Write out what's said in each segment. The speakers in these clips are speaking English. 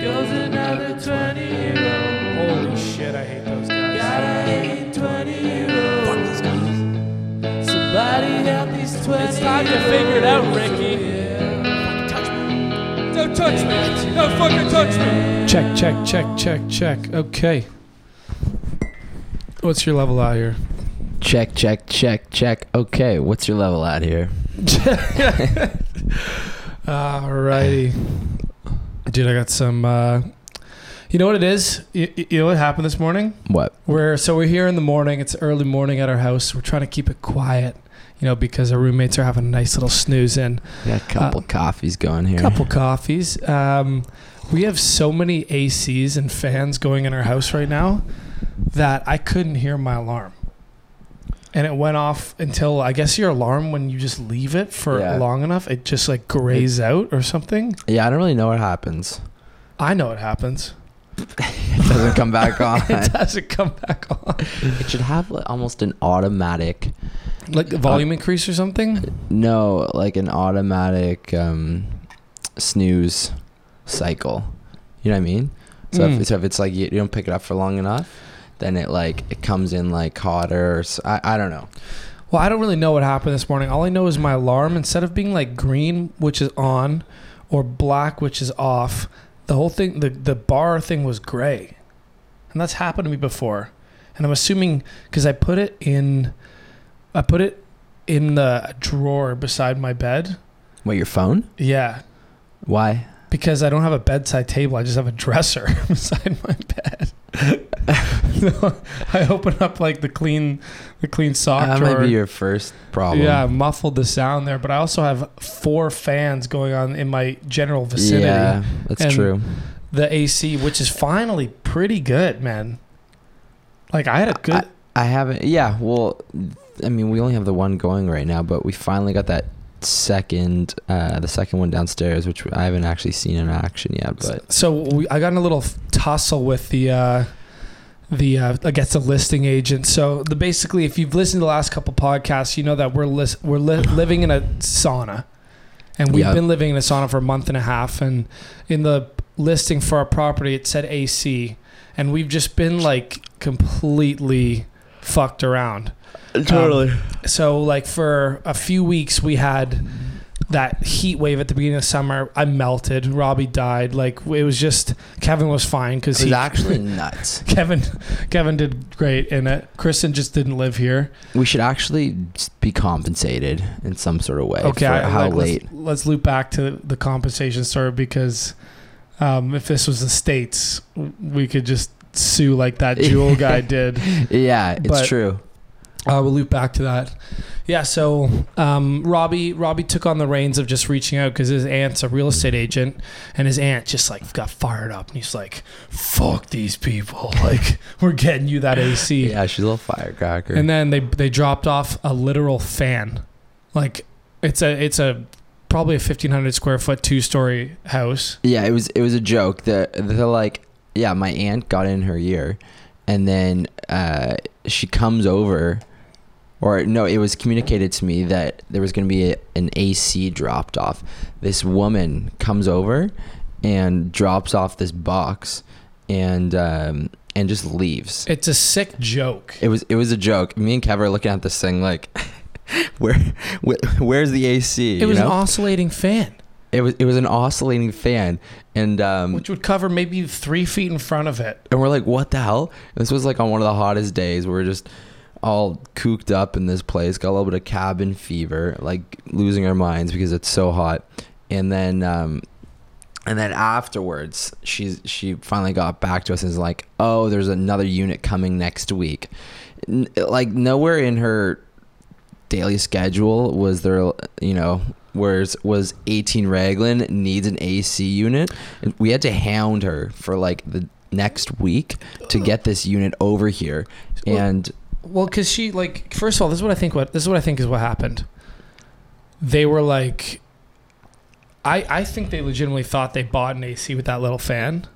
goes another 20 year old. Holy shit, I hate those guys. Gotta hate 20 year Fuck old. those guys. Somebody help these 20 It's time to figure it out, Ricky. Touch me. Don't touch me. Don't fucking touch me. Check, check, check, check, check. Okay. What's your level out here? Check, check, check, check. Okay, what's your level out here? Alrighty. Dude, I got some. Uh, you know what it is? You, you know what happened this morning? What? We're so we're here in the morning. It's early morning at our house. We're trying to keep it quiet, you know, because our roommates are having a nice little snooze in. We got a couple coffees going here. couple coffees. Um, we have so many ACs and fans going in our house right now that I couldn't hear my alarm. And it went off until I guess your alarm when you just leave it for Yeah. long enough, it just like grays out or something. Yeah, I don't really know what happens. I know what happens. It doesn't come back on. It doesn't come back on. It should have like, almost an automatic. Like a volume increase or something. No, like an automatic um, snooze cycle. You know what I mean? So, Mm. if, so if it's like you, you don't pick it up for long enough, then it like it comes in like hotter. Or I don't know. Well, I don't really know what happened this morning. All I know is my alarm, instead of being like green, which is on, or black, which is off, the whole thing, the, the bar thing was gray. And that's happened to me before. And I'm assuming because I put it in, I put it in the drawer beside my bed. What your phone? Yeah. Why? Because I don't have a bedside table. I just have a dresser beside my bed. I open up like the clean, the clean sock that drawer. might be your first problem. Yeah, I muffled the sound there, but I also have four fans going on in my general vicinity. Yeah, that's And- true. The AC, which is finally pretty good, man. Like I had a good. I haven't. Yeah, well, I mean, we only have the one going right now, but we finally got that second, uh, the second one downstairs, which I haven't actually seen in action yet. But so we, I got in a little tussle with the. Uh, the uh, I guess the listing agent. So the basically, if you've listened to the last couple podcasts, you know that we're lis- we're li- living in a sauna, and we've Yep. been living in a sauna for a month and a half. And in the listing for our property, it said AC, and we've just been like completely fucked around. Totally. so like for a few weeks, we had that heat wave at the beginning of summer. I melted. Robbie died. Like it was just Kevin was fine because he actually nuts. Kevin Kevin did great in it. Kristen just didn't live here. We should actually be compensated in some sort of way. Okay, for I, how like, late? Let's, let's loop back to the compensation story because um, if this was the states, we could just sue like that Juul guy did. Yeah, it's But- true. Uh, we'll loop back to that. Yeah, so um, Robbie Robbie took on the reins of just reaching out because his aunt's a real estate agent, and his aunt just like got fired up, and he's like, "Fuck these people! Like, we're getting you that AC." Yeah, she's a little firecracker. And then they they dropped off a literal fan, like it's a it's a probably a fifteen hundred square foot two story house. Yeah, it was it was a joke. The they're like, yeah, my aunt got in her year, and then uh, she comes over, or no, it was communicated to me that there was going to be a, an AC dropped off. This woman comes over and drops off this box, and um, and just leaves. It's a sick joke. It was it was a joke. Me and Kev are looking at this thing like, where, where where's the AC? It was an oscillating fan, it was it was an oscillating fan, and um, which would cover maybe three feet in front of it. and we're like, what the hell? This was like on one of the hottest days. We are just all cooped up in this place, got a little bit of cabin fever, like losing our minds because it's so hot. And then, um, and then afterwards, she's she finally got back to us and is like, oh, there's another unit coming next week. N- like nowhere in her daily schedule was there, you know. Whereas was 18 Raglan needs an AC unit, we had to hound her for like the next week to get this unit over here. And Well, because she like first of all, this is what I think. What this is what I think is what happened. They were like, I I think they legitimately thought they bought an AC with that little fan.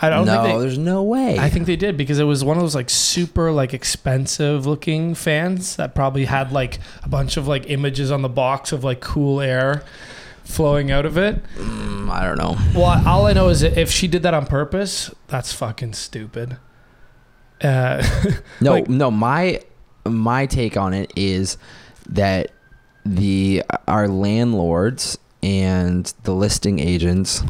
I don't no, think they. there's no way. I think they did because it was one of those like super like expensive looking fans that probably had like a bunch of like images on the box of like cool air flowing out of it. Mm, I don't know. Well, all I know is that if she did that on purpose, that's fucking stupid. Uh, No, Like- no. My my take on it is that the our landlords and the listing agents,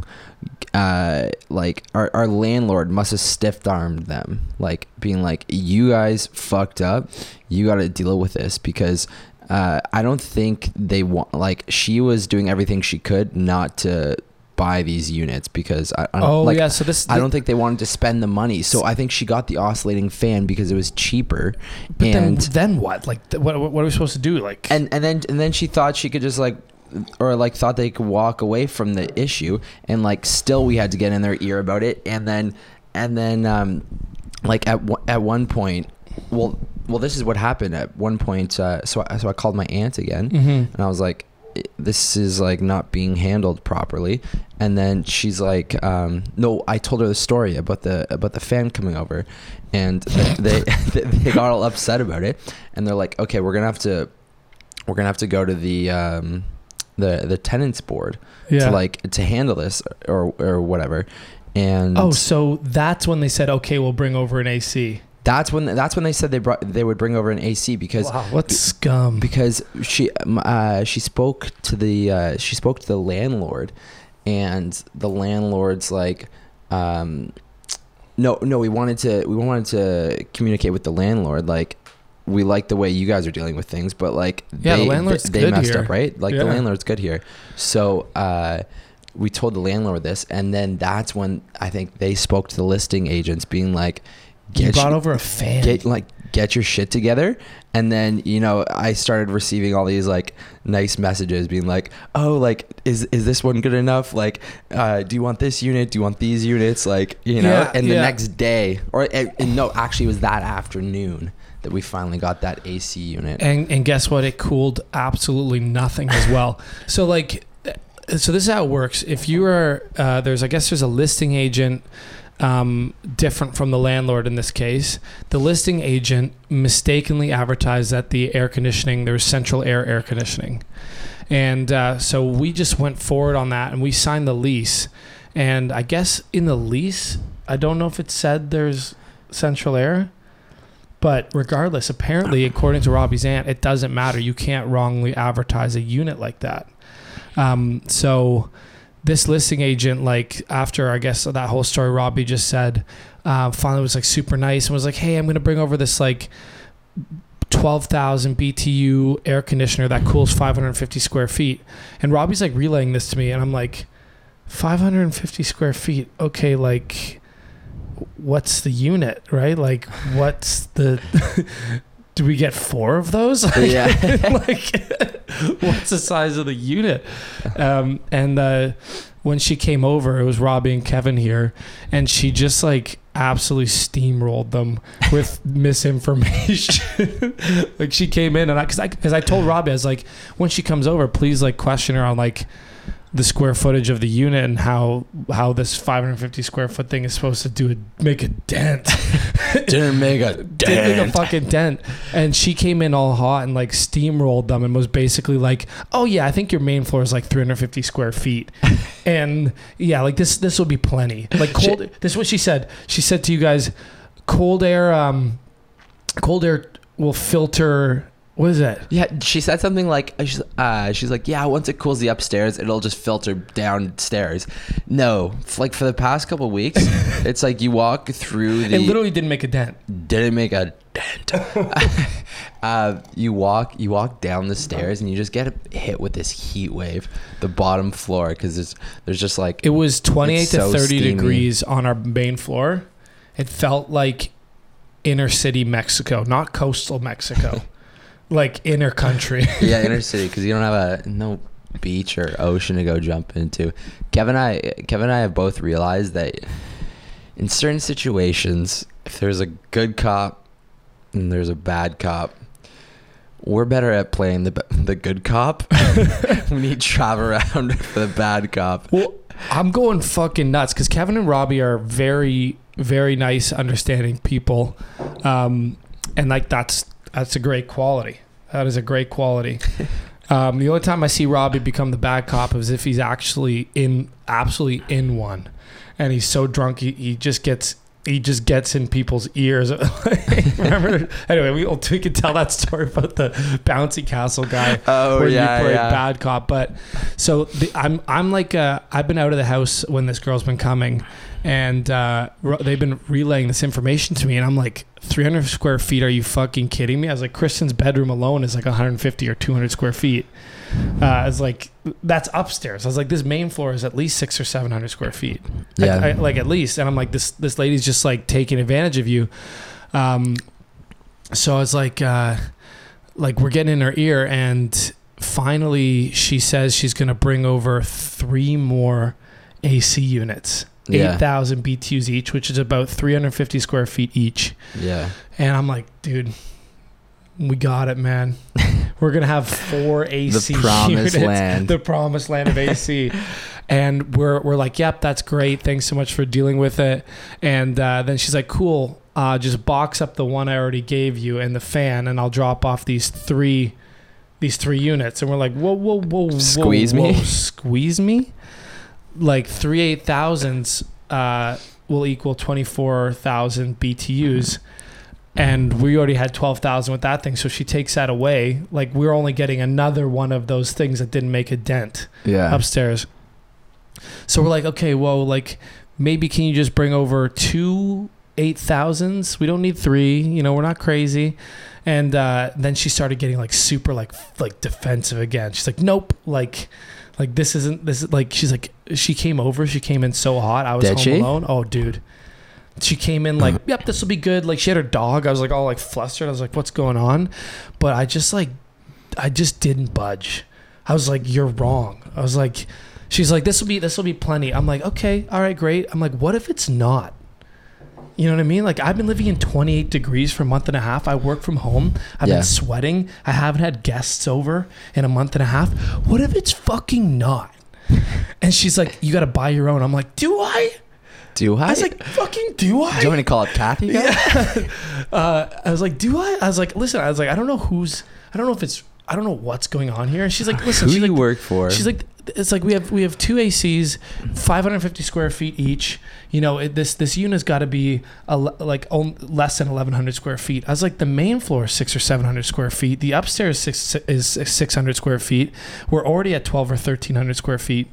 uh, like our our landlord must have stiff armed them, like being like, "You guys fucked up. You got to deal with this because." Uh, I don't think they want like she was doing everything she could not to buy these units because I, I don't, oh like yeah, so this I don't think they wanted to spend the money. So I think she got the oscillating fan because it was cheaper. But and then what? Like, th- what, what are we supposed to do? Like, and and then and then she thought she could just like or like thought they could walk away from the issue and like still we had to get in their ear about it and then and then um like at one- at one point well well this is what happened at one point uh, so I, so I called my aunt again Mhm. and I was like, "I- "This is like not being handled properly." And then she's like, um, "No, I told her the story about the about the fan coming over, and they they, they got all upset about it, and they're like, "Okay, we're gonna have to, we're gonna have to go to the um, the the tenants board yeah. to like to handle this or or whatever." And oh, so that's when they said, okay, we'll bring over an AC. That's when that's when they said they brought they would bring over an AC because wow, what scum? because she um, uh, she spoke to the uh, she spoke to the landlord, and the landlord's like, um, no no we wanted to we wanted to communicate with the landlord like. We like the way you guys are dealing with things, but like Yeah, the they, landlord's they, good messed here. up, right? Like Yeah. the landlord's good here. So uh, we told the landlord this, and then that's when I think they spoke to the listing agents, being like, you brought over a fan. get like get your shit together and then you know i started receiving all these like nice messages being like oh like is is this one good enough like uh do you want this unit do you want these units like you know Yeah, and the yeah. next day or and, and no actually it was that afternoon that we finally got that ac unit and and guess what? It cooled absolutely nothing as well. so like, so this is how it works. If you are uh, there's, I guess there's a listing agent. Um, different from the landlord in this case. The listing agent mistakenly advertised that the air conditioning, there was central air air conditioning. And uh, so we just went forward on that and we signed the lease. And I guess in the lease, I don't know if it said there's central air, but regardless, apparently, according to Robbie's aunt, it doesn't matter. You can't wrongly advertise a unit like that. Um, so this listing agent, like after I guess that whole story, Robbie just said, uh, finally was like super nice and was like, "Hey, I'm gonna bring over this like." 12,000 BTU air conditioner that cools 550 square feet. And Robbie's like relaying this to me, and I'm like, 550 square feet. Okay, like, what's the unit, right? Like, what's the. Do we get four of those? Yeah. like, what's the size of the unit? Um, and uh, when she came over, it was Robbie and Kevin here, and she just like absolutely steamrolled them with misinformation. like she came in and I, cause I, cause I told Robbie, I was like, when she comes over, please like question her on like the square footage of the unit and how how this 550 square foot thing is supposed to do a, make a dent. didn't make a Didn't make a fucking dent. And she came in all hot and like steamrolled them and was basically like, "Oh yeah, I think your main floor is like 350 square feet." and yeah, like this this will be plenty. Like cold. this is what she said. She said to you guys, "Cold air, um, cold air will filter." What is that? Yeah, she said something like, uh, she's, uh, like, yeah, once it cools the upstairs, it'll just filter downstairs. No, f- like for the past couple weeks, it's like you walk through the. It literally didn't make a dent. didn't make a dent. uh, you walk, you walk down the stairs, and you just get hit with this heat wave, the bottom floor, because there's there's just like It was 28 to so 30 steamy. degrees on our main floor. It felt like inner city Mexico, not coastal Mexico. Like inner country. yeah, inner city because you don't have a no beach or ocean to go jump into. Kevin and I, Kevin and I have both realized that in certain situations, if there's a good cop and there's a bad cop, we're better at playing the the good cop. we need to drive around for the bad cop. Well, I'm going fucking nuts because Kevin and Robbie are very, very nice, understanding people, um, and like that's that's a great quality. That is a great quality. Um, the only time I see Robbie become the bad cop is if he's actually in, absolutely in one, and he's so drunk he, he just gets he just gets in people's ears. Remember? anyway, we, we can tell that story about the bouncy castle guy Oh where yeah, you played yeah. bad cop. But so the, I'm I'm like uh, I've been out of the house when this girl's been coming, and uh, they've been relaying this information to me, and I'm like, 300 square feet? Are you fucking kidding me? I was like, Kristen's bedroom alone is like 150 or 200 square feet. Uh, I was like, that's upstairs. I was like, this main floor is at least six or 700 square feet. Yeah. I, I, like at least. And I'm like, this this lady's just like taking advantage of you. Um, so I was like, uh, like we're getting in her ear, and finally she says she's gonna bring over three more AC units, Yeah. eight thousand BTUs each, which is about 350 square feet each. Yeah. And I'm like, dude, we got it, man. We're gonna have four AC The promised units, land. the promised land of AC. and we're we're like, yep, that's great. Thanks so much for dealing with it. And uh, then she's like, cool. Uh, just box up the one I already gave you and the fan, and I'll drop off these three, these three units. And we're like, whoa, whoa, whoa, whoa, Squeeze me? whoa, squeeze me. Like three eight thousands uh, will equal twenty four thousand BTUs and we already had 12,000 with that thing so she takes that away. Like we're only getting another one of those things that didn't make a dent Yeah. upstairs. So we're like okay well like maybe can you just bring over two 8000s we don't need three you know we're not crazy. And uh, then she started getting like super like like defensive again. She's like nope like like this isn't this is like she's like she came over she came in so hot i was Did home she? alone. Oh dude. She came in like uh-huh. yep this will be good. Like she had her dog. I was like all like flustered. I was like what's going on? But i just like i just didn't budge. I was like you're wrong. I was like she's like this will be this will be plenty. I'm like okay all right great. I'm like what if it's not you know what I mean? Like I've been living in 28 degrees for a month and a half. I work from home. I've Yeah. been sweating. I haven't had guests over in a month and a half. What if it's fucking not? And she's like, "You got to buy your own." I'm like, "Do I?" Do I? I was like, "Fucking do I?" Do you want me to call up Kathy? Yeah. uh, I was like, "Do I?" I was like, "Listen," I was like, "I don't know who's. I don't know if it's. I don't know what's going on here." And she's like, "Listen." Who she's you like, work for? She's like, it's like we have we have two ACs, 550 square feet each. You know, it, this this unit's got to be a, like on, less than 1100 square feet. I was like, the main floor is six or 700 square feet. The upstairs six, is 600 square feet. We're already at 12 or 1300 square feet.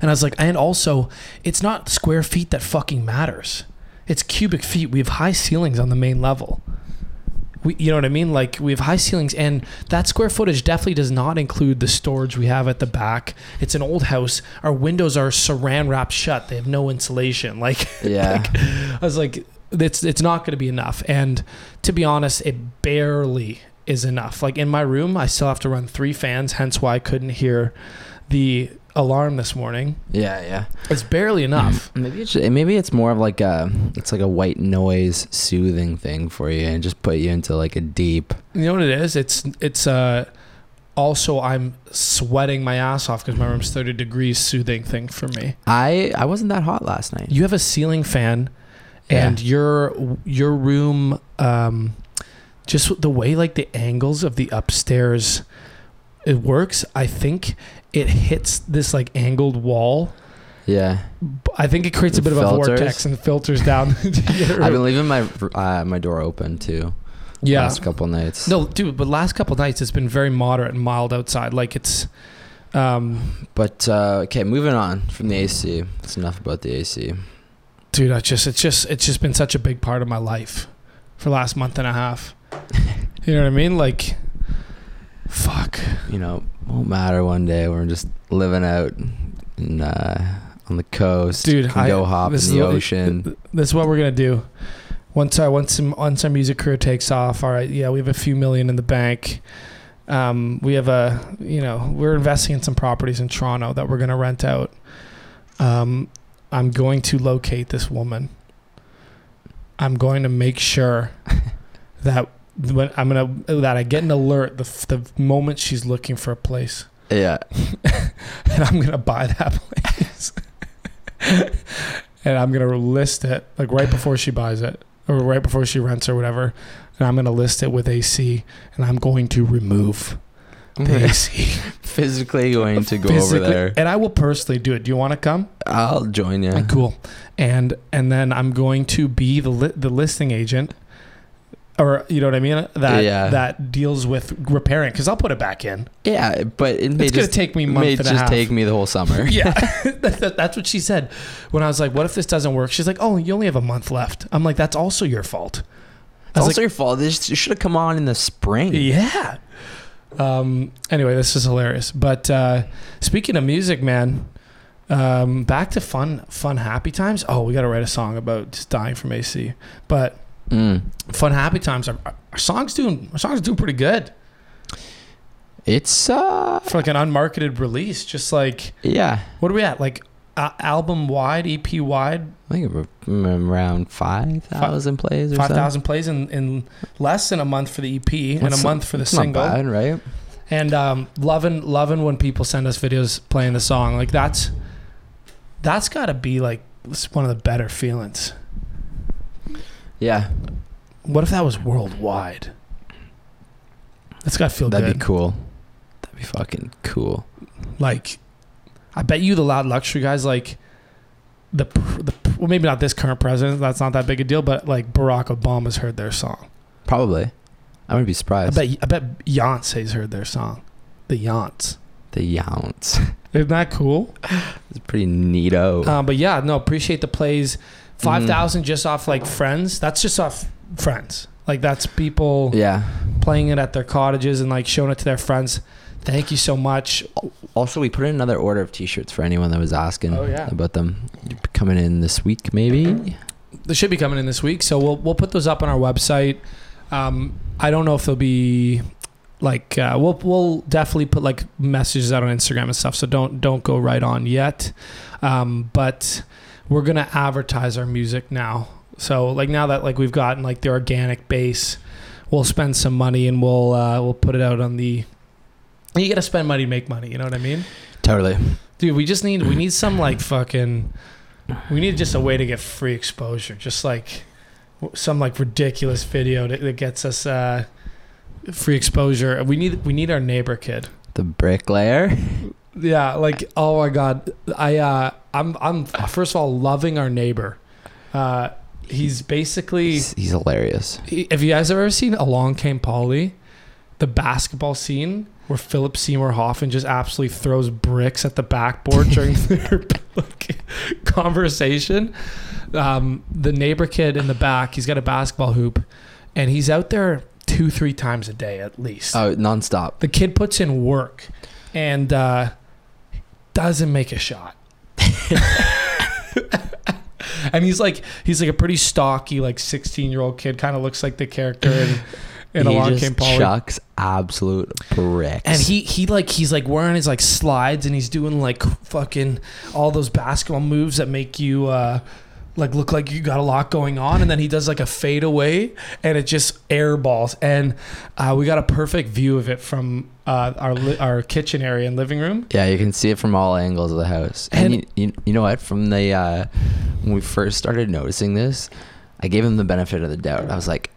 And I was like, and also, it's not square feet that fucking matters. It's cubic feet. We have high ceilings on the main level. We, you know what I mean? Like we have high ceilings, and that square footage definitely does not include the storage we have at the back. It's an old house. Our windows are saran wrapped shut. They have no insulation. Like, yeah. I was like, it's it's not going to be enough. And to be honest, it barely is enough. Like in my room, I still have to run three fans. Hence why I couldn't hear the alarm this morning. yeah. Yeah. It's barely enough. Maybe it's maybe it's more of like a it's like a white noise soothing thing for you and just put you into like a deep. You know what it is? It's it's uh also I'm sweating my ass off because my room's 30 degrees soothing thing for me. I I wasn't that hot last night. You have a ceiling fan and your your room um just the way like the angles of the upstairs it works, I think it hits this like angled wall. Yeah. I think it creates a bit of a vortex and filters down. I've been leaving my uh, my door open too. yeah. Last couple nights. No, dude, but last couple nights it's been very moderate and mild outside. Like it's um But uh, okay, moving on from the AC. That's enough about the AC. dude i just it's just it's just been such a big part of my life for last month and a half you know what i mean like fuck You know, won't matter one day. We're just living out in, uh, on the coast. Dude, can I- go hop in the ocean. this is what we're gonna do once our once some once our music career takes off all right yeah we have a few million in the bank um, we have a you know we're investing in some properties in toronto that we're gonna rent out um, i'm going to locate this woman i'm going to make sure that when i'm gonna that i get an alert the, the moment she's looking for a place Yeah. and I'm gonna buy that place, and I'm gonna list it like right before she buys it, or right before she rents or whatever, and I'm gonna list it with AC, and I'm going to remove AC. Physically going to go over there. and I will personally do it. Do you want to come? I'll join you. Cool. And and then I'm going to be the li- the listing agent, or you know what I mean? That Yeah. that deals with repairing because I'll put it back in. Yeah, but it may It's gonna take me a month may and a just half. take me the whole summer. yeah, That- that- that's what she said when I was like, "What if this doesn't work?" She's like, "Oh, you only have a month left." I'm like, "That's also your fault." It's also your fault. This should have come on in the spring. Yeah. Um. Anyway, this is hilarious. But uh, speaking of music, man, um, back to fun, fun, happy times. Oh, we got to write a song about just dying from AC. But Mm. fun, happy times. Our, our songs doing our songs doing pretty good It's uh for like an unmarketed release. Just like yeah. what are we at? Like uh, album wide, EP wide, I think mm, around five thousand plays or five so. plays in in less than a month for the EP and a month for the single. bad, right? and um, loving loving when people send us videos playing the song like that's that's got to be like one of the better feelings Yeah, what if that was worldwide that's got to feel that'd good be cool. That'd be fucking cool. like i bet you the loud luxury guys like the pr- the pr- well maybe not this current president that's not that big a deal but like barack obama's heard their song Probably. I wouldn't be surprised. i bet i bet beyonce's heard their song the yants the Younts. isn't that cool It's pretty neato. Um, but yeah, no, appreciate the plays. Five thousand just off like friends. That's just off friends. Like that's people yeah. playing it at their cottages and like showing it to their friends. Thank you so much. Also, we put in another order of T-shirts for anyone that was asking Oh, yeah. about them. Coming in this week, maybe. They should be coming in this week, so we'll we'll put those up on our website. Um, I don't know if they'll be like uh, we'll we'll definitely put like messages out on Instagram and stuff. So don't don't go right on yet. Um, but we're gonna advertise our music now. So like now that like we've gotten like the organic base, we'll spend some money and we'll uh, we'll put it out on the. You gotta spend money to make money. You know what I mean? Totally. Dude, we just need we need some like fucking we need just a way to get free exposure. Just like some like ridiculous video that, that gets us uh free exposure. We need we need our neighbor kid. The bricklayer. Yeah, like oh my god. I uh I'm I'm first of all loving our neighbor. Uh he's basically He's, he's hilarious. have you guys ever seen Along Came Polly? The basketball scene where Philip Seymour Hoffman just absolutely throws bricks at the backboard during their like, conversation. Um, the neighbor kid in the back, he's got a basketball hoop, and he's out there two, three times a day at least. Oh, nonstop. the kid puts in work and uh, doesn't make a shot. and he's like he's like a pretty stocky like 16 year old kid kind of looks like the character in, in he along just came polly chucks absolute bricks. and he he like he's like wearing his like slides and he's doing like fucking all those basketball moves that make you uh like look like you got a lot going on and then he does like a fade away and it just airballs and uh, we got a perfect view of it from uh, our li- our kitchen area and living room Yeah, you can see it from all angles of the house. And, And- you, you, you know what? From the uh, when we first started noticing this, I gave him the benefit of the doubt. I was like,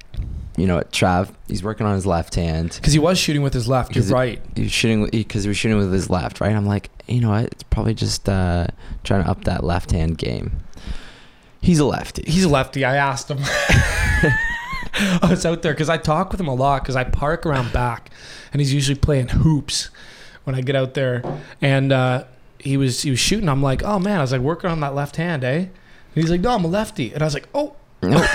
you know what, Trav, he's working on his left hand. because he was shooting with his left you're right He's shooting because he was shooting with his left, right? I'm like, you know what? It's probably just uh, trying to up that left hand game. He's a lefty. he's a lefty. I asked him. I was out there because i talk with him a lot because i park around back and he's usually playing hoops when i get out there. And uh, he was he was shooting. I'm like oh man. I was like working on that left hand eh? And he's like no i'm a lefty. And i was like oh. Nope.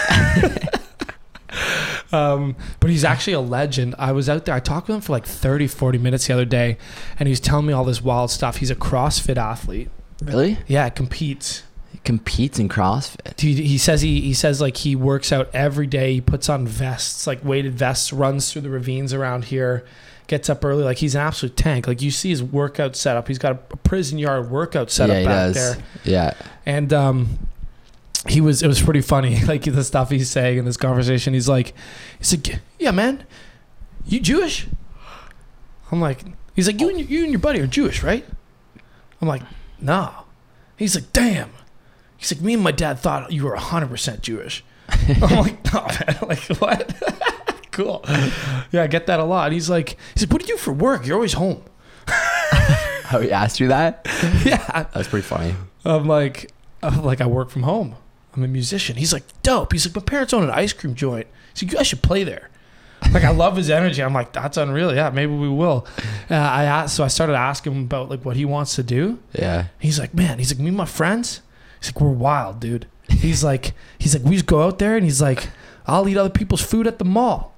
um, but he's actually a legend. I was out there. I talked with him for like 30 40 minutes the other day and he was telling me all this wild stuff. He's a crossfit athlete. Really? yeah competes competes in CrossFit. He, he says he he says like he works out every day. He puts on vests, like weighted vests, runs through the ravines around here, gets up early. Like he's an absolute tank. Like you see his workout setup. He's got a prison yard workout setup yeah, back does. there. Yeah. And um, he was it was pretty funny. Like the stuff he's saying in this conversation. He's like, he's like, yeah, man, you Jewish? I'm like, he's like, you and you and your buddy are Jewish, right? I'm like, no. He's like, damn. He's like, me and my dad thought you were 100% Jewish. I'm like, no, man. Like, what? cool. Yeah, I get that a lot. And he's like, he's like, what do you do for work? You're always home. Oh, he asked you that? yeah. That's pretty funny. I'm like, I'm like I work from home. I'm a musician. He's like, dope. He's like, my parents own an ice cream joint. He's like, you guys should play there. Like I love his energy. I'm like, that's unreal. Yeah, maybe we will. Uh, I asked, so I started asking him about like what he wants to do. Yeah. He's like, man, he's like, me and my friends, he's like, we're wild, dude. He's like, he's like, we just go out there and he's like, I'll eat other people's food at the mall.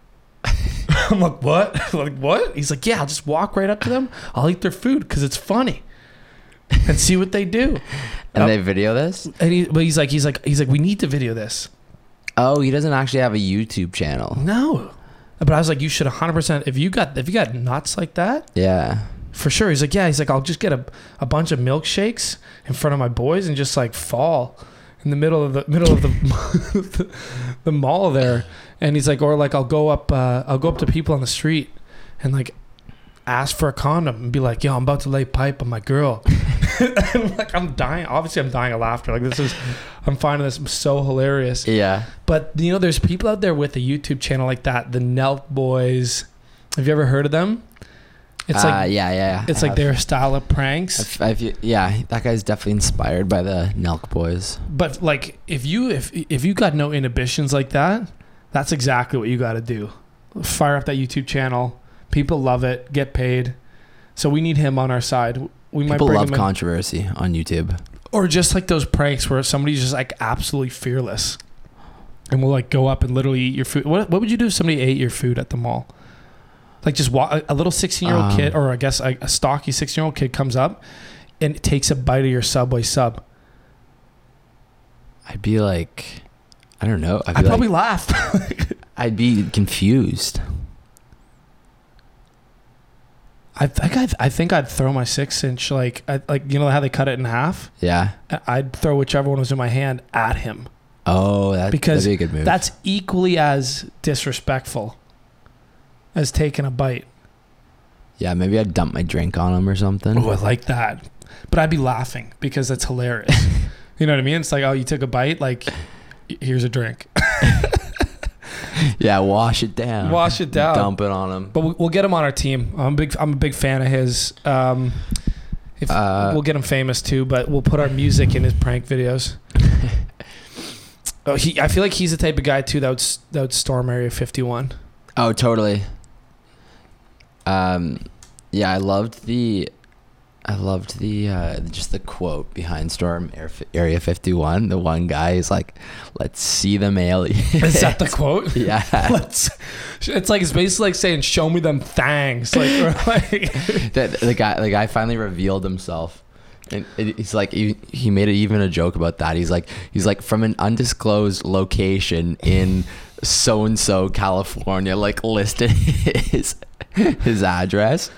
I'm like, what? like, what? He's like, yeah, I'll just walk right up to them. I'll eat their food because it's funny and see what they do. And they video this? And he, but he's like, he's like, he's like, we need to video this. Oh, he doesn't actually have a YouTube channel. No. But I was like, you should 100%, if you got, if you got nuts like that, Yeah. For sure. He's like, yeah. He's like, I'll just get a, a bunch of milkshakes in front of my boys and just like fall in the middle of the middle of the the, the mall there. And he's like, or like I'll go up, uh, I'll go up to people on the street and like ask for a condom and be like, yo, I'm about to lay pipe on my girl. and like I'm dying. Obviously, I'm dying of laughter. Like this is, I'm finding this so hilarious. Yeah. But you know, there's people out there with a YouTube channel like that, the Nelk Boys. Have you ever heard of them? It's uh, like yeah, yeah. it's I like have. their style of pranks. I've- I've- yeah, that guy's definitely inspired by the Nelk boys. But like if you if if you got no inhibitions like that, that's exactly what you got to do. Fire up that YouTube channel. People love it. Get paid. So we need him on our side. We might People bring love in. controversy on YouTube. or just like those pranks where somebody's just like absolutely fearless, and will like go up and literally eat your food. What what would you do if somebody ate your food at the mall? Like just wa- a, little sixteen year old Um, kid, or I guess a, a stocky sixteen year old kid comes up and takes a bite of your Subway sub. I'd be like, I don't know. I'd, be I'd probably like, laugh. I'd be confused. I think I'd, I think I'd throw my six inch like I, like you know how they cut it in half. Yeah. I- I'd throw whichever one was in my hand at him. Oh, that, Because that'd be a good move. That's equally as disrespectful as taking a bite. yeah, maybe I'd dump my drink on him or something. Oh, I like that. But I'd be laughing because that's hilarious. you know what I mean? It's like, oh, you took a bite, like here's a drink. yeah, wash it down. Wash it down. Dump it on him. But we- we'll get him on our team. I'm a big. I'm a big fan of his. Um, if Uh, we'll get him famous too, but we'll put our music in his prank videos. oh, he. I feel like he's the type of guy too that would that would storm Area 51. Oh, totally. Um, yeah, I loved the, I loved the uh, just the quote behind Storm Area Fifty One. The one guy is like, "Let's see them aliens." Is that the quote? yeah. Let's. It's like it's basically like saying, "Show me them thangs." Like, like the, the guy, the guy finally revealed himself. And he's like, he, he made it even a joke about that. He's like, he's like from an undisclosed location in so and so California, like listed his his address.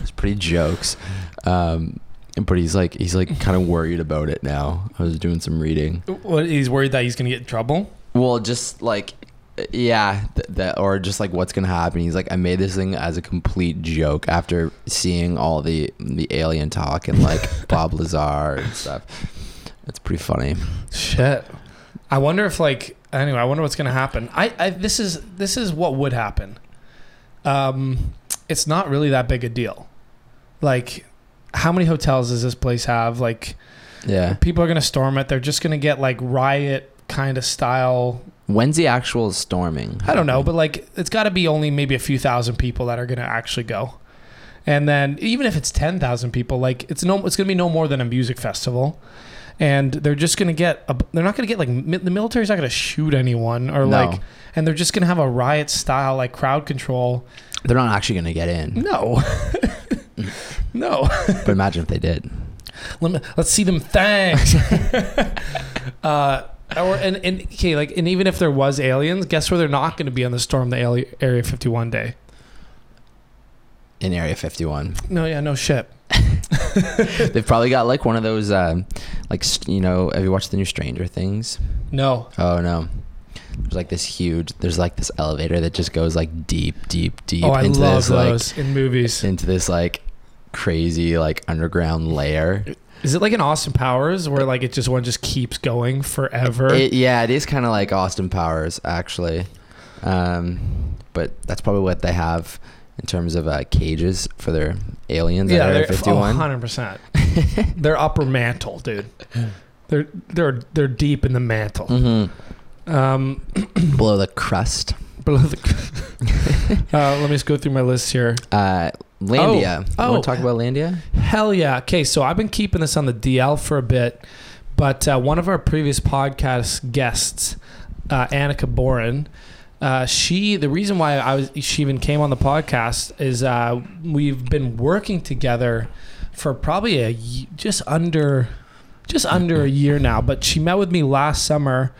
It's pretty jokes. Um, but he's like, he's like kind of worried about it now. I was doing some reading. what? He's worried that he's gonna get in trouble. Well, just like, yeah, th- that or just like what's gonna happen. He's like, I made this thing as a complete joke after seeing all the the alien talk and like Bob Lazar and stuff. It's pretty funny. Shit. I wonder if like anyway, I wonder what's gonna happen. I, I this is this is what would happen. Um it's not really that big a deal. Like how many hotels does this place have? Like Yeah. people are gonna storm it. They're just gonna get like riot kind of style. When's the actual storming? I don't know, but like it's got to be only maybe a few thousand people that are gonna actually go. And then even if it's ten thousand people, like it's no, it's gonna be no more than a music festival. And they're just gonna get, a, they're not gonna get like mi- the military's not gonna shoot anyone or No. like, and they're just gonna have a riot style like crowd control. They're not actually gonna get in. No, no. But imagine if they did. Let me, let's see them thanks. uh, or and, and okay, like and even if there was aliens, guess where they're not going to be on the storm the Ali- Area 51 day. In Area 51, No, yeah, no shit. they've probably got like one of those, um, like you know, have you watched the new Stranger Things? No. Oh no. There's like this huge. There's like this elevator that just goes like deep, deep, deep oh, I into love this like those in movies. into this like crazy like underground layer. Is it like in Austin Powers where like it just one just keeps going forever? It, yeah, it is kind of like Austin Powers actually. Um, but that's probably what they have in terms of uh, cages for their aliens. Yeah, they're 51. 100. percent They're upper mantle, dude. They're they're they're deep in the mantle. Mhm. Um, Below the crust. below the, uh, let me just go through my list here. Uh, Landia. Oh, You oh. want to talk about Landia? Hell yeah. Okay, so I've been keeping this on the DL for a bit, but uh, one of our previous podcast guests, uh, Annika Boren, uh, she the reason why I was she even came on the podcast is uh, we've been working together for probably a just under just under a year now. But she met with me last summer,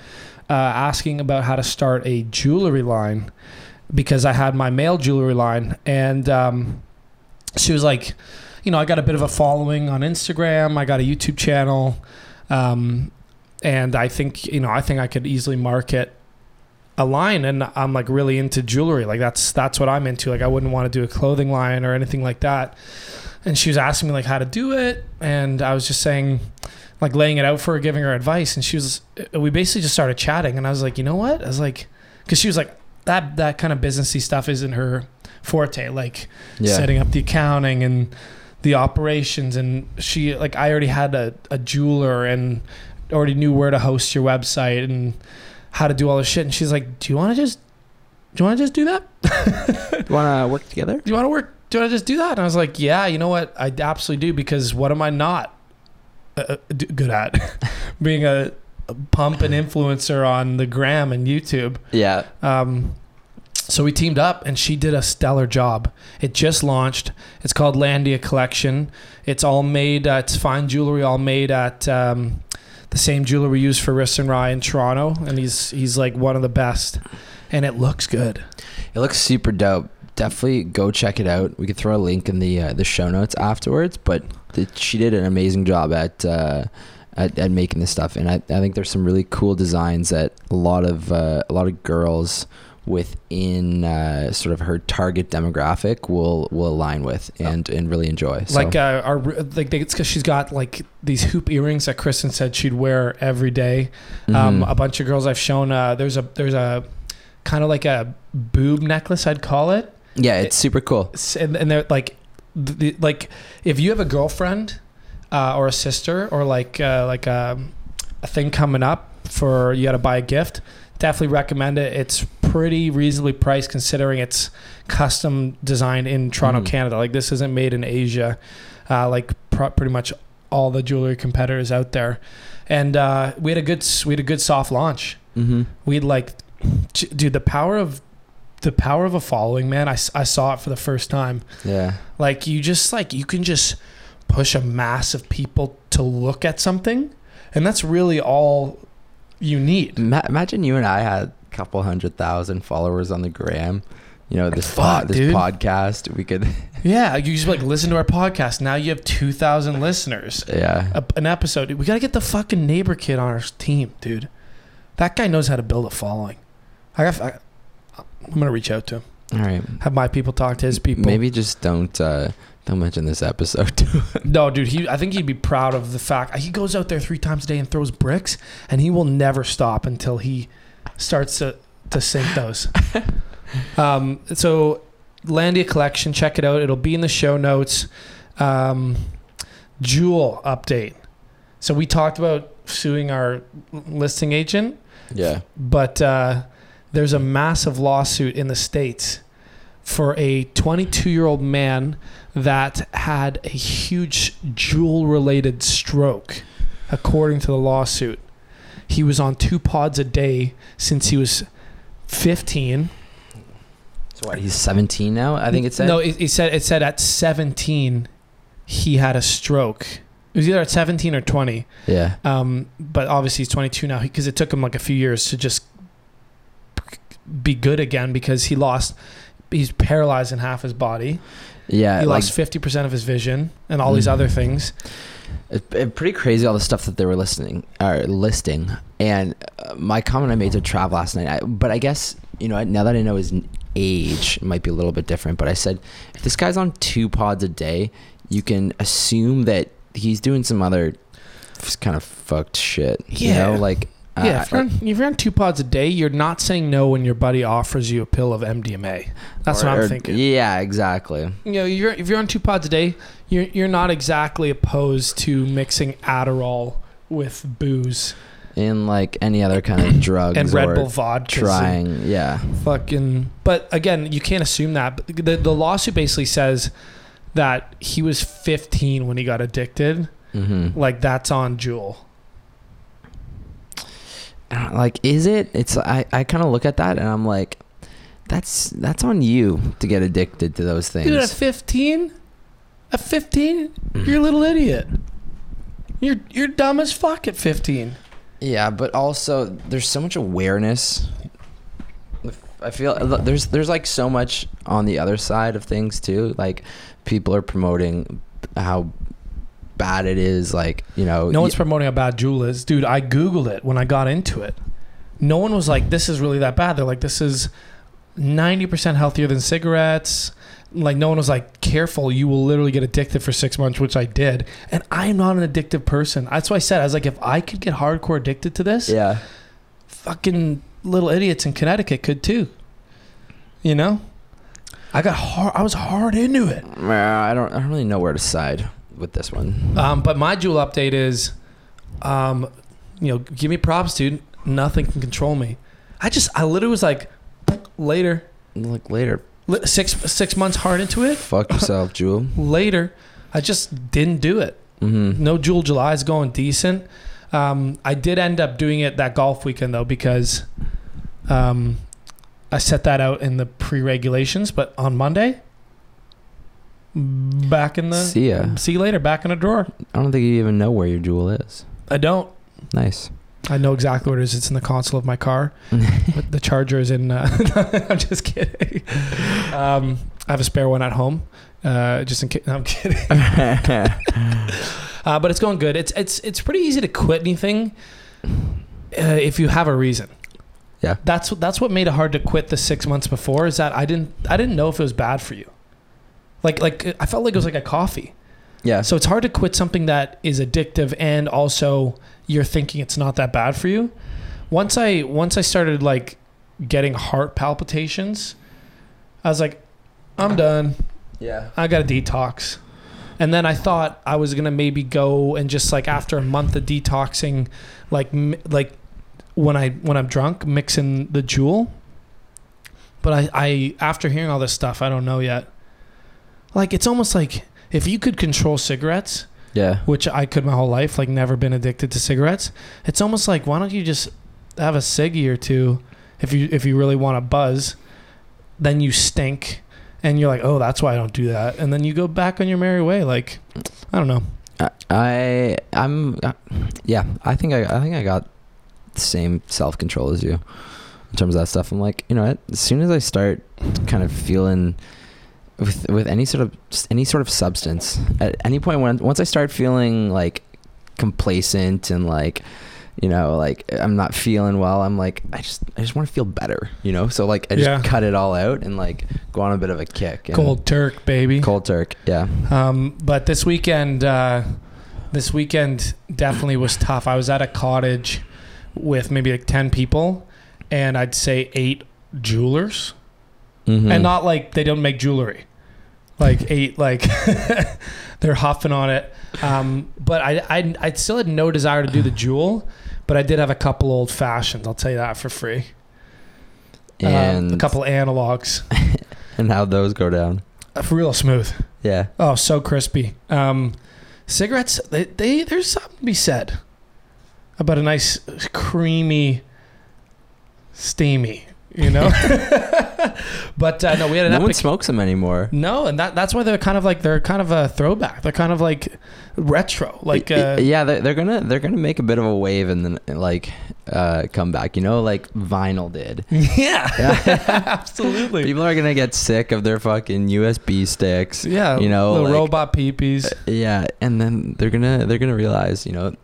uh, asking about how to start a jewelry line because I had my male jewelry line and. Um, she was like, you know, I got a bit of a following on Instagram. I got a YouTube channel, um, and I think you know, I think I could easily market a line. And I'm like really into jewelry. Like that's that's what I'm into. Like I wouldn't want to do a clothing line or anything like that. And she was asking me like how to do it, and I was just saying. Like laying it out for her, giving her advice, and she was. Uh, we basically just started chatting, and I was like, you know what? I was like, because she was like, that that kind of businessy stuff isn't her forte. Like, Yeah. setting up the accounting and the operations and she like i already had a, a jeweler and already knew where to host your website and how to do all this shit and she's like do you want to just do you want to just do that do You want to work together? do you want to work do you want to just do that and i was like yeah you know what i absolutely do because what am i not uh, uh, good at being a, a pump and influencer on the gram and youtube Yeah. um, so we teamed up and she did a stellar job. It just launched. It's called Landia Collection. It's all made, uh, it's fine jewelry, all made at um, the same jeweler we use for Wrist and Rye in Toronto. And he's, he's like one of the best. And it looks good. It looks super dope. Definitely go check it out. We could throw a link in the uh, the show notes afterwards. But th- she did an amazing job at, uh, at at making this stuff, and I, I think there's some really cool designs that a lot of uh, a lot of girls within uh, sort of her target demographic will will align with and and really enjoy. So, Like uh, our like they, it's because she's got like these hoop earrings that Kristen said she'd wear every day. Um, mhm. a bunch of girls I've shown. Uh, there's a there's a kind of like a boob necklace I'd call it. yeah, it's super cool. And, and they're like the, like if you have a girlfriend uh, or a sister or like uh, like a, a thing coming up for you got to buy a gift definitely recommend it it's pretty reasonably priced considering it's custom designed in toronto Mhm. canada like this isn't made in asia uh, like pr- pretty much all the jewelry competitors out there and uh, we had a good we had a good soft launch Mm-hmm. we'd like dude the power of the power of a following man I, I saw it for the first time Yeah. like you just like you can just push a mass of people to look at something and that's really all you need Ma- imagine you and I had couple hundred thousand followers on the gram. You know this Fuck, pod, this dude. podcast. We could, yeah you just like listen to our podcast now you have 2000 listeners yeah. a, an episode we gotta get the fucking neighbor kid on our team dude that guy knows how to build a following i got I, i'm gonna reach out to him All right. have my people talk to his people Maybe just don't uh, don't mention this episode. No, dude, he I think he'd be proud of the fact he goes out there three times a day and throws bricks, and he will never stop until he starts to to sink those. um, so Landia collection, check it out. It'll be in the show notes. Um, Juul update. So we talked about suing our listing agent, yeah. but uh, there's a massive lawsuit in the states for a 22 year old man that had a huge Juul related stroke, according to the lawsuit. He was on two pods a day since he was 15. So what? He's 17 now. I think it said. No, it, it said it said at 17 he had a stroke. It was either at 17 or 20. Yeah. Um, but obviously he's 22 now because it took him like a few years to just be good again because he lost. He's paralyzed in half his body. Yeah. he like, lost 50% of his vision and all these Mhm. other things. It's pretty crazy all the stuff that they were listening or listing. And uh, my comment I made to Trav last night, I, but I guess you know now that I know his age it might be a little bit different. But I said if this guy's on two pods a day, you can assume that he's doing some other kind of fucked shit. You Yeah. know, like Yeah, I- if you're, on, if you're on two pods a day, you're not saying no when your buddy offers you a pill of MDMA. That's or- what I'm or- thinking. Yeah, exactly. You know, you're if you're on two pods a day, you're you're not exactly opposed to mixing Adderall with booze In like any other kind of drugs and Red Bull vodka. trying. Yeah. fucking but again you can't assume that the, the lawsuit basically says that he was 15 when he got addicted hmm like that's on Juul Like, is it? It's I. I kind of look at that and I'm like, that's that's on you to get addicted to those things. dude at 15 at 15 you're a little idiot you're you're dumb as fuck at 15 Yeah, but also there's so much awareness. I feel uh, there's there's like so much on the other side of things too. Like people are promoting how bad it is. Like you know, no one's promoting how bad Juul is dude i googled it when i got into it. No one was like this is really that bad. They're like this is 90% healthier than cigarettes. Like no one was like careful you will literally get addicted for six months which i did. And i am not an addictive person. That's why i said i was like if i could get hardcore addicted to this yeah, fucking little idiots in connecticut could too. You know? I got hard i was hard into it. I don't I don't really know where to side with this one. um, but my Juul update is um, you know give me props dude nothing can control me i just i literally was like later Like later, Li- six six months hard into it fuck yourself, Juul. later i just didn't do it Mm-hmm. no Juul July is going decent. Um, I did end up doing it that golf weekend though because um, I set that out in the pre-regulations. But on Monday, back in the See ya. see you later. Back in a drawer. I don't think you even know where your Juul is. I don't. Nice. I know exactly where it is. It's in the console of my car. but the charger is in. Uh, I'm just kidding. Um, I have a spare one at home, uh, just in case. No, I'm kidding. Uh, but it's going good. It's it's it's pretty easy to quit anything uh, if you have a reason. Yeah. That's that's what made it hard to quit the six months before. Is that I didn't I didn't know if it was bad for you. Like like I felt like it was like a coffee. yeah. So it's hard to quit something that is addictive and also you're thinking it's not that bad for you. Once I once I started like getting heart palpitations, I was like, I'm done. yeah. I got a detox. And then I thought I was gonna maybe go and just like after a month of detoxing, like like when I when I'm drunk, mixing the Juul. But I, I after hearing all this stuff, I don't know yet. Like it's almost like if you could control cigarettes, Yeah. which I could my whole life, like never been addicted to cigarettes. It's almost like why don't you just have a ciggy or two if you if you really want to buzz, then you stink and you're like, "Oh, that's why I don't do that." And then you go back on your merry way like I don't know. I- I I'm uh, yeah. I think I I think I got the same self control as you in terms of that stuff. I'm like, you know what? As soon as I start kind of feeling with with any sort of any sort of substance at any point when once I start feeling like complacent and like you know like I'm not feeling well I'm like I just I just want to feel better you know so like I just Yeah. cut it all out and like go on a bit of a kick and Cold turk, baby. cold turk yeah Um, but this weekend, uh, this weekend definitely was tough. I was at a cottage with maybe like ten people, and I'd say eight Juulers, Mhm. and not like they don't make jewelry, like eight like they're huffing on it. Um, but I, I I still had no desire to do the Juul, but I did have a couple old fashions. I'll tell you that for free. Uh, and a couple analogs, and how those go down uh, real smooth. yeah Oh, so crispy. Um, cigarettes, they, they there's something to be said about a nice creamy, steamy. You know, but uh, no, we had an no one smokes them anymore no, and that that's why they're kind of like they're kind of a throwback. They're kind of like retro. Like uh, yeah they're, they're gonna they're gonna make a bit of a wave and then like uh come back you know like vinyl did yeah, Yeah. absolutely. people are gonna get sick of their fucking usb sticks yeah, you know, the like- robot peepees. yeah and then they're gonna they're gonna realize you know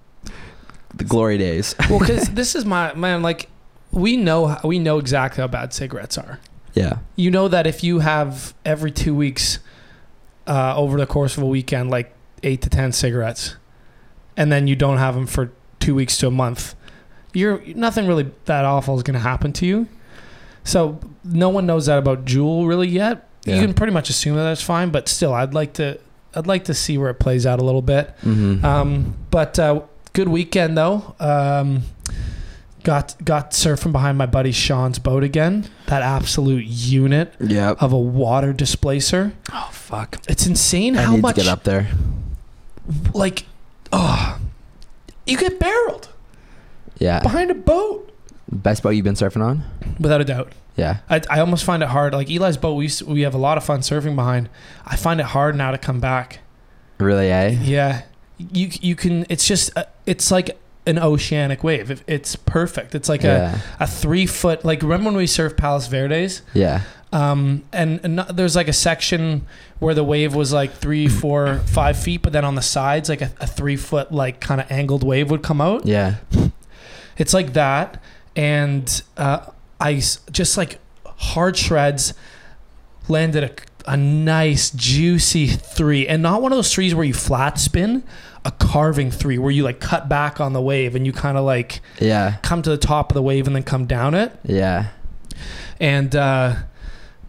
the glory days well, because this is my man. Like we know we know exactly how bad cigarettes are. Yeah you know that if you have every two weeks uh, over the course of a weekend like eight to ten cigarettes and then you don't have them for two weeks to a month you're nothing really that awful is going to happen to you. So no one knows that about Juul really yet. Yeah. You can pretty much assume that that's fine, but still, I'd like to I'd like to see where it plays out a little bit. Mm-hmm. Um, but uh, good weekend though. Um, got got surfing behind my buddy Sean's boat again. That absolute unit yep. of a water displacer. Oh fuck. It's insane I how need much to get up there. like oh you get barreled Yeah. behind a boat Best boat you've been surfing on? without a doubt. Yeah. I, I almost find it hard. Like Eli's boat, we used to- we have a lot of fun surfing behind. I find it hard now to come back. Really, eh? Yeah, you you can. It's just uh, it's like an oceanic wave. It's perfect. It's like yeah. a a three foot. Like remember when we surfed Palos Verdes? Yeah. Um, and, and there's like a section where the wave was like three, four, five feet, but then on the sides, like a, a three foot like kind of angled wave would come out. Yeah. It's like that, and uh, I just like hard shreds landed a, a nice juicy three, and not one of those threes where you flat spin, a carving three where you like cut back on the wave and you kind of like Yeah. come to the top of the wave and then come down it, Yeah. and uh,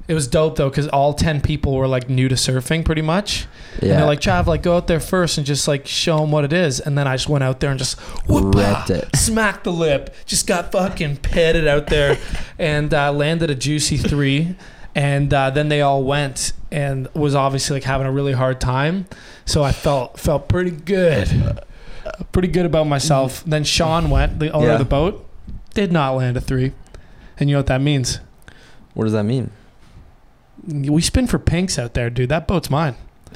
it was dope though because all ten people were like new to surfing pretty much. yeah. And they're like, Trav, like go out there first and just like show them what it is. And then I just went out there and just whoop it. smacked the lip, just got fucking petted out there, and uh, landed a juicy three. And uh, then they all went and was obviously like having a really hard time. So I felt felt pretty good, pretty good about myself. Then Sean went, the owner Yeah. of the boat, did not land a three. And you know what that means? What does that mean? We spin for pinks out there, dude. That boat's mine.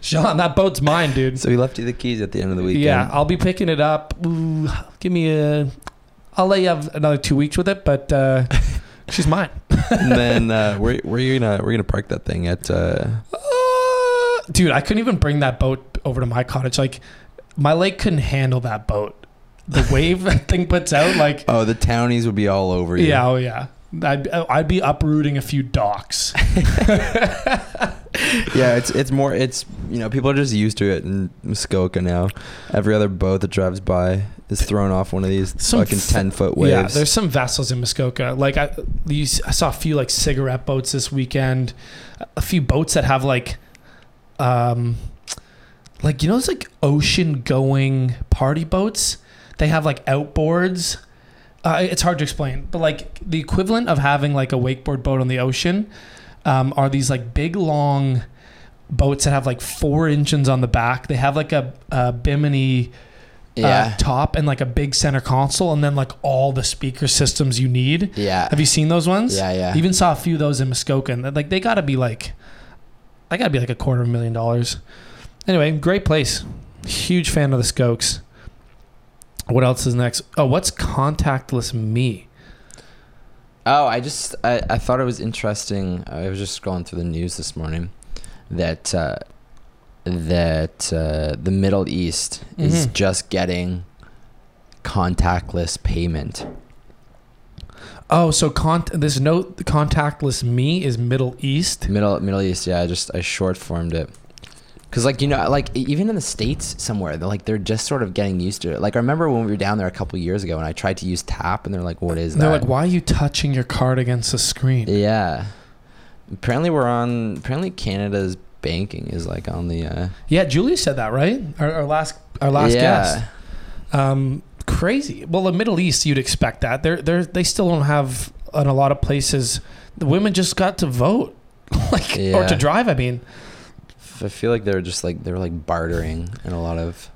Sean, that boat's mine, dude. So he left you the keys at the end of the weekend. Yeah, I'll be picking it up. Ooh, give me a. I'll let you have another two weeks with it, but uh, she's mine. and then uh, where where you gonna we're gonna park that thing at? Uh, Uh, dude, I couldn't even bring that boat over to my cottage. Like, my lake couldn't handle that boat. The wave that thing puts out, like, oh, the townies would be all over you. yeah, oh yeah. I'd, I'd be uprooting a few docks. yeah. It's it's more it's you know people are just used to it in Muskoka now. Every other boat that drives by is thrown off one of these Some fucking f- ten foot waves. Yeah, there's some vessels in Muskoka. Like I, these, I saw a few like cigarette boats this weekend. A few boats that have like, um, like you know, it's like ocean going party boats. They have like outboards. Uh, it's hard to explain, but like the equivalent of having like a wakeboard boat on the ocean um, are these like big long boats that have like four engines on the back. They have like a, a Bimini yeah. uh, top and like a big center console and then like all the speaker systems you need. yeah. Have you seen those ones? Yeah, yeah. Even saw a few of those in Muskoka and like they gotta be like I gotta be like a quarter of a million dollars. Anyway, great place. Huge fan of the Skokes. What else is next? Oh, what's contactless me? Oh, I just I, I thought it was interesting. I was just scrolling through the news this morning that uh, that uh, the Middle East is Mhm. just getting contactless payment. Oh, so con- this note contactless me is Middle East. Middle Middle East, yeah. I just I short formed it. Cause like you know like even in the states somewhere they're like they're just sort of getting used to it. Like I remember when we were down there a couple years ago and I tried to use tap and they're like, "What is And they're that?" like, why are you touching your card against the screen? Yeah. Apparently we're on. Apparently Canada's banking is like on the. Uh, Yeah, Julie said that, right? Our, our last our last yeah. guest. Um, crazy. Well, the Middle East, you'd expect that. They're they're they still don't have in a lot of places. The women just got to vote, like or to drive. I mean, I feel like they're just like they're like bartering in a lot of.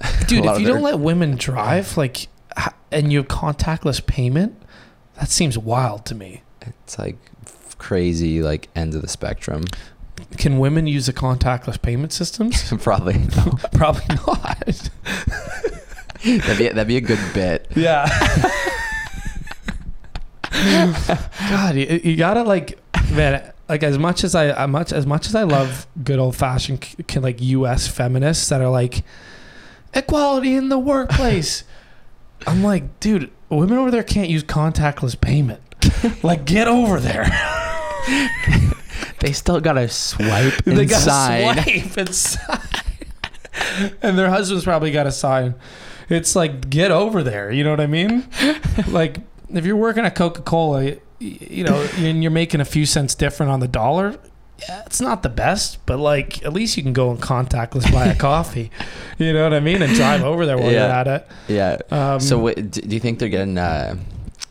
dude, lot if you their- don't let women drive, like, and you have contactless payment, that seems wild to me. It's like crazy like end of the spectrum. Can women use the contactless payment systems? Probably. No. Probably not. that'd be that'd be a good bit. Yeah. God, you, you gotta like, man. Like as much as I, as much as much as I love good old fashioned like U.S. feminists that are like equality in the workplace. I'm like, dude, women over there can't use contactless payment. like, get over there. They still gotta swipe they gotta sign. swipe and sign. and their husbands probably got to sign. It's like get over there. You know what I mean? like if you're working at Coca Cola, you know, and you're making a few cents different on the dollar. Yeah, it's not the best, but like at least you can go and contactless buy a coffee. You know what I mean? And drive over there while you're Yeah. at it. Yeah. Um, so wait, do you think they're getting, uh,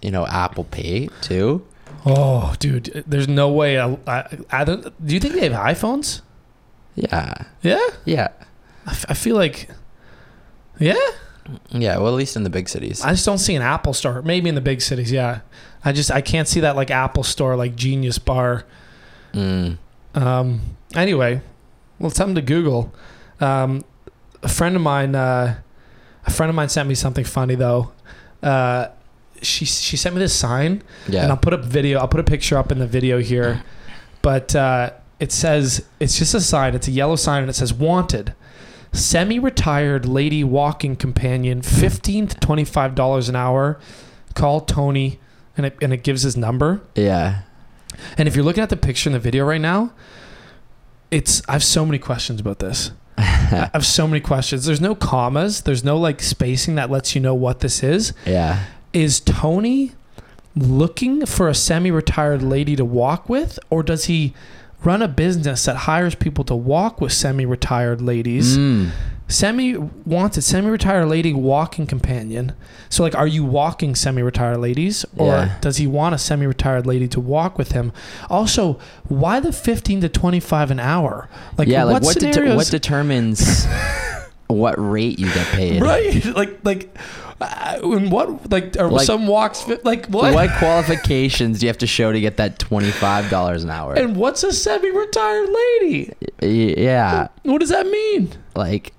you know, Apple Pay too? oh, dude, there's no way. I, I, I don't, do you think they have iPhones? Yeah. Yeah, Yeah. I, f- I feel like. Yeah, Yeah. Well, at least in the big cities. I just don't see an Apple store. Maybe in the big cities, yeah. I just I can't see that like Apple store, like Genius Bar. Mm. Um, anyway, well, something to Google. Um, a friend of mine, uh, a friend of mine sent me something funny though. Uh, she she sent me this sign, Yeah. and I'll put up video. I'll put a picture up in the video here, but uh, it says it's just a sign. It's a yellow sign, and it says "Wanted." Semi-retired lady walking companion, fifteen to twenty-five dollars an hour. Call Tony, and it and it gives his number. yeah. And if you're looking at the picture in the video right now, it's I have so many questions about this. I have so many questions. There's no commas. There's no like spacing that lets you know what this is. yeah. Is Tony looking for a semi-retired lady to walk with, or does he run a business that hires people to walk with semi-retired ladies? Mm. Semi wants a semi-retired lady walking companion. So like, are you walking semi-retired ladies, or Yeah. does he want a semi-retired lady to walk with him? Also, why the fifteen to twenty-five an hour? Like, yeah. Like what, what? What determines what rate you get paid? right? Like, like, uh, what? Like, are Like- some walks like what? What qualifications do you have to show to get that twenty five dollars an hour? And what's a semi-retired lady? Y- yeah. What does that mean? like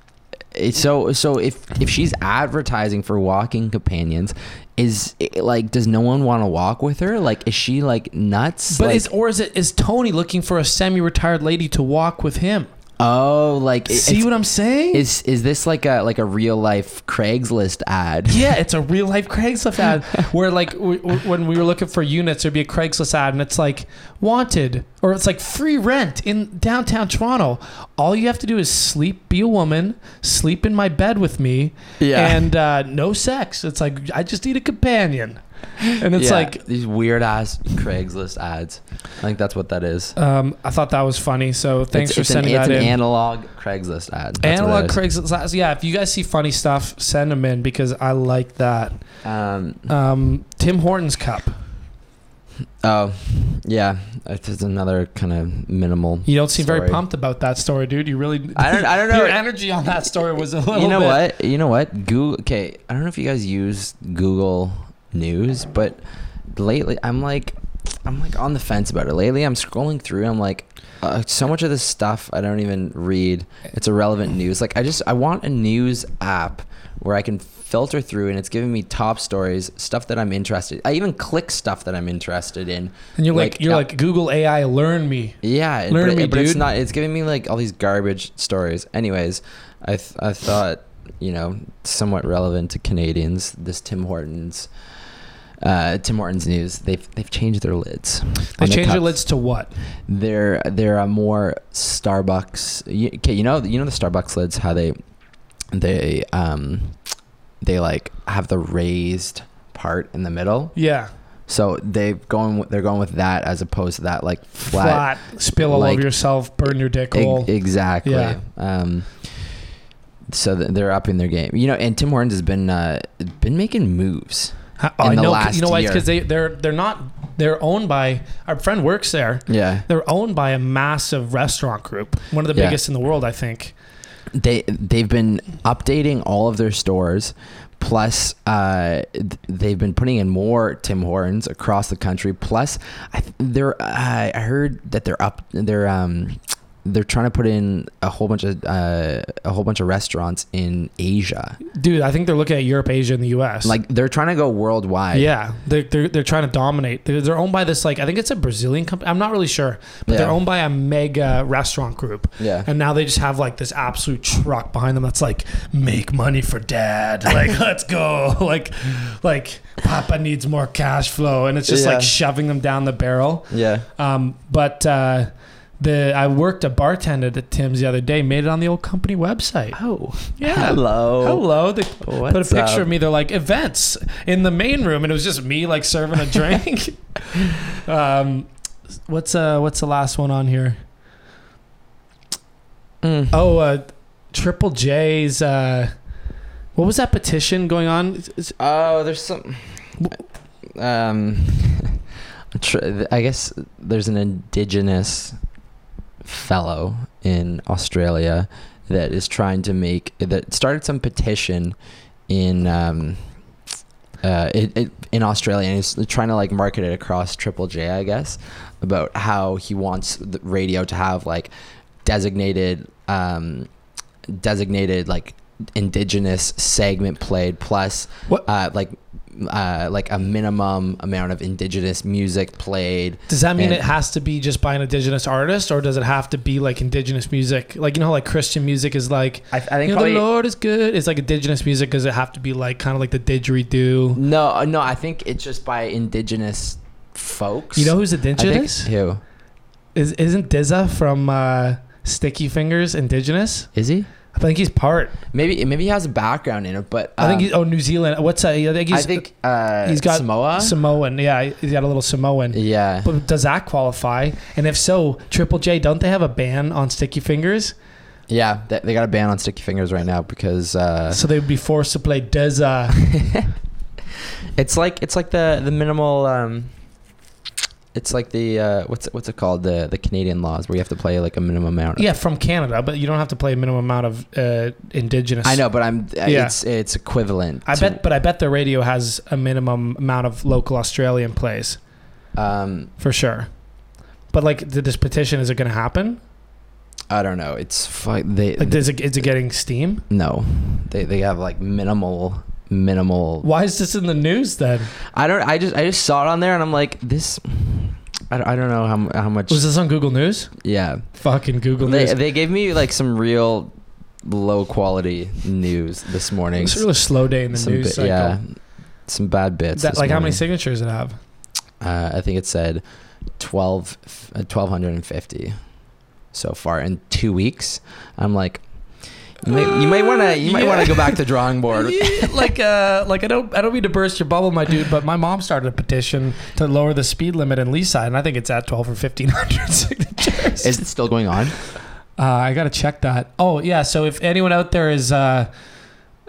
so so if if she's advertising for walking companions is it, like does no one want to walk with her like is she like nuts But like, is or is it is Tony looking for a semi-retired lady to walk with him? Oh like See it's- what I'm saying? is is this like a like a real life craigslist ad Yeah, it's a real life Craigslist ad where like w- w- when we were looking for units, there'd be a Craigslist ad and it's like wanted or it's like free rent in downtown Toronto. All you have to do is sleep, be a woman, sleep in my bed with me, Yeah. and uh, no sex. It's like I just need a companion, and it's Yeah, like these weird ass craigslist ads i think that's what that is um, I thought that was funny. So thanks it's, for it's sending an, it's that an in. analog craigslist ad That's Analog. Craigslist ads. Yeah, if you guys see funny stuff, send them in because I like that. um Um, Tim Hortons cup. oh yeah it's another kind of minimal You don't seem very pumped about that story, dude. You really. I don't- I don't know. Your energy on that story was a little. you know bit- what? You know what? Google. Okay, I don't know if you guys use Google News, but lately I'm like, I'm like on the fence about it. Lately, I'm scrolling through. I'm like, uh, so much of this stuff I don't even read. It's irrelevant news. Like I just I want a news app where I can filter through and it's giving me top stories, stuff that I'm interested. I even click stuff that I'm interested in. And you're like, Like, you're uh, like Google AI, learn me. Yeah, Learn but, me, but it's not. It's giving me like all these garbage stories. Anyways, I th- I thought you know somewhat relevant to Canadians. This Tim Hortons, uh, Tim Hortons news. They've they've changed their lids. They changed change their lids to what? They're they're a more Starbucks. You, okay, you know you know the Starbucks lids how they they um they like have the raised part in the middle. Yeah, So they've going they're going with that as opposed to that like flat, spill all like- over yourself, burn your dick Ex- hole. exactly. Yeah. Um, so they're upping their game. You know, and Tim Hortons has been uh, been making moves. Oh, I the know. you know why? It's because they they're they're not. They're owned by our friend works there. Yeah. They're owned by a massive restaurant group, one of the Yeah. biggest in the world, I think. They they've been updating all of their stores. Plus, uh, they've been putting in more Tim Hortons across the country. Plus, I th- they're uh, I heard that they're up. They're um they're trying to put in a whole bunch of uh, a whole bunch of restaurants in Asia. Dude, I think they're looking at Europe, Asia, and the U.S. Like they're trying to go worldwide. Yeah, they're, they're, they're trying to dominate. They're, they're owned by this, like, I think it's a Brazilian company. I'm not really sure. But they're owned by a mega restaurant group. Yeah. And now they just have, like, this absolute truck behind them that's like, make money for dad. Like, let's go. Like, like Papa needs more cash flow. And it's just Yeah. like shoving them down the barrel. Yeah. Um, but uh, the I worked a bartender at Tim's the other day. Made it on the old company website. Oh, Yeah. Hello. Hello. They What's put a picture up? of me. They're like events in the main room, and it was just me like serving a drink. um, what's uh what's the last one on here? Mm. Oh, uh, Triple J's. Uh, what was that petition going on? Is- Oh, there's some. Um, I guess there's an indigenous fellow in Australia that is trying to make that started some petition in um, uh, it, it, in Australia and he's trying to like market it across Triple J, I guess, about how he wants the radio to have like designated um, designated like indigenous segment played plus What- uh, like uh, like a minimum amount of indigenous music played. Does that mean And- it has to be just by an indigenous artist, or does it have to be like indigenous music? Like you know, like Christian music is like I, I think you know, probably the Lord is good. It's like indigenous music. Does it have to be like kind of like the didgeridoo? no, uh, no. I think it's just by indigenous folks. You know who's I think indigenous? who Is isn't Dizza from uh, Sticky Fingers indigenous? is he? I think he's part. Maybe maybe he has a background in it, but I think um, he's oh New Zealand. What's that? I think he's I think uh, he's got Samoa. Samoan. Yeah, he's got a little Samoan. yeah, But does that qualify? And if so, Triple J, don't they have a ban on Sticky Fingers? yeah. They, they got a ban on Sticky Fingers right now because uh, So they would be forced to play Dizza. it's like it's like the the minimal. Um, it's like the uh, what's it- what's it called the the Canadian laws where you have to play like a minimum amount. yeah, from Canada, but you don't have to play a minimum amount of uh, indigenous. I know, but I'm. uh, Yeah. It's it's equivalent. I to- bet, but I bet the radio has a minimum amount of local Australian plays Um, for sure. But like, did this petition is it going to happen? I don't know. It's fu- they Like, is it, is it getting steam? no, they they have like minimal minimal. Why is this in the news then? I don't. I just I just saw it on there and I'm like this. I don't, I don't know how how much. Was this on Google News? yeah, Fucking Google they News. they gave me like some real low quality news this morning. It's a really slow day in the Some news bi- cycle. yeah, some bad bits. That, like, how many signatures it have? Uh, I think it said 12, uh, 1250 so far in two weeks. I'm like, you might, you might want to you might Yeah. want to go back to drawing board. Yeah, like uh like I don't I don't mean to burst your bubble, my dude, but my mom started a petition to lower the speed limit in Leaside, and I think it's at twelve or fifteen hundred signatures. Is it still going on? Uh, I gotta check that. Oh yeah, so if anyone out there is uh